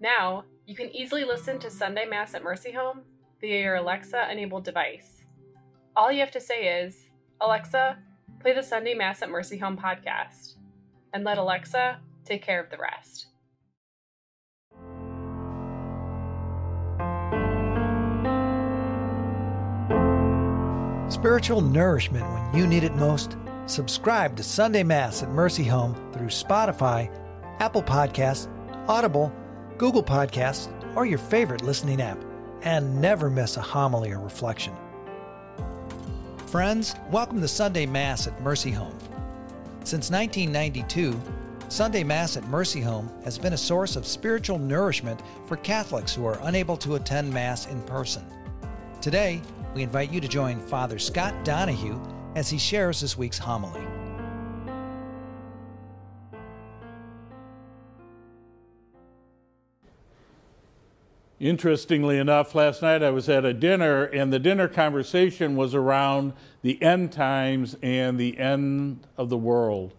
Now, you can easily listen to Sunday Mass at Mercy Home via your Alexa enabled device. All you have to say is, Alexa, play the Sunday Mass at Mercy Home podcast, and let Alexa take care of the rest. Spiritual nourishment when you need it most. Subscribe to Sunday Mass at Mercy Home through Spotify, Apple Podcasts, Audible, Google Podcasts, or your favorite listening app, and never miss a homily or reflection. Friends, welcome to Sunday Mass at Mercy Home. Since 1992, Sunday Mass at Mercy Home has been a source of spiritual nourishment for Catholics who are unable to attend Mass in person. Today, we invite you to join Father Scott Donahue as he shares this week's homily. Interestingly enough, last night I was at a dinner, and the dinner conversation was around the end times and the end of the world.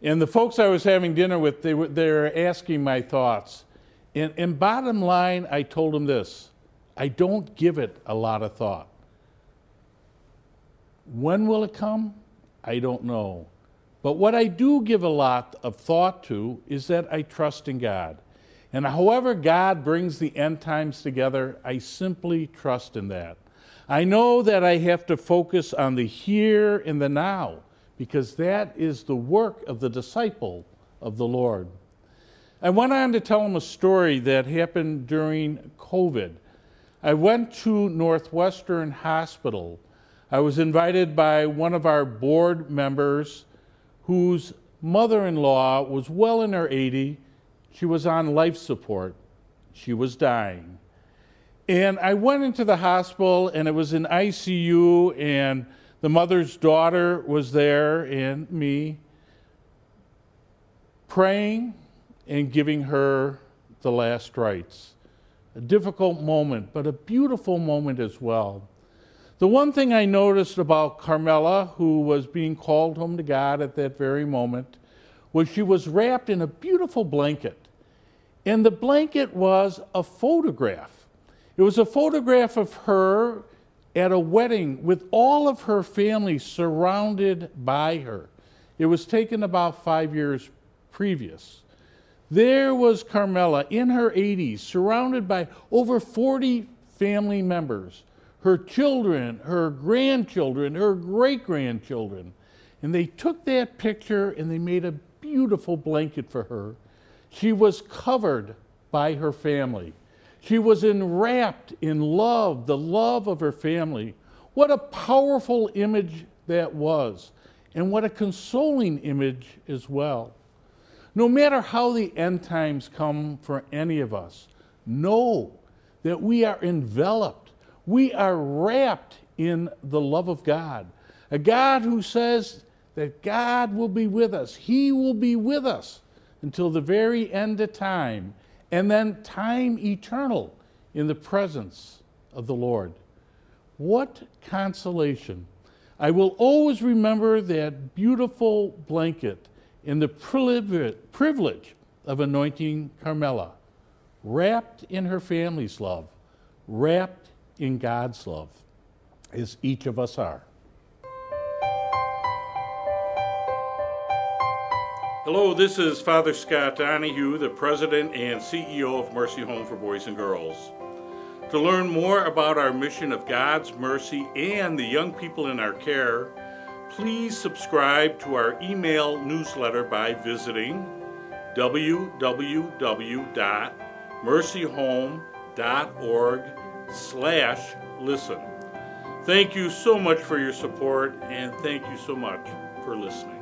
And the folks I was having dinner with, they were, they were asking my thoughts. And, and bottom line, I told them this I don't give it a lot of thought. When will it come? I don't know. But what I do give a lot of thought to is that I trust in God. And however God brings the end times together, I simply trust in that. I know that I have to focus on the here and the now because that is the work of the disciple of the Lord. I went on to tell him a story that happened during COVID. I went to Northwestern Hospital. I was invited by one of our board members whose mother in law was well in her 80 she was on life support. She was dying. And I went into the hospital, and it was in ICU, and the mother's daughter was there, and me, praying and giving her the last rites. A difficult moment, but a beautiful moment as well. The one thing I noticed about Carmela, who was being called home to God at that very moment, was she was wrapped in a beautiful blanket. And the blanket was a photograph. It was a photograph of her at a wedding with all of her family surrounded by her. It was taken about five years previous. There was Carmela in her 80s, surrounded by over 40 family members, her children, her grandchildren, her great grandchildren. And they took that picture and they made a beautiful blanket for her she was covered by her family. She was enwrapped in love, the love of her family. What a powerful image that was, and what a consoling image as well. No matter how the end times come for any of us, know that we are enveloped, we are wrapped in the love of God. A God who says that God will be with us, He will be with us until the very end of time, and then time eternal in the presence of the Lord. What consolation! I will always remember that beautiful blanket in the privilege of anointing Carmela, wrapped in her family's love, wrapped in God's love, as each of us are. Hello, this is Father Scott Donahue, the President and CEO of Mercy Home for Boys and Girls. To learn more about our mission of God's mercy and the young people in our care, please subscribe to our email newsletter by visiting www.mercyhome.org slash listen. Thank you so much for your support and thank you so much for listening.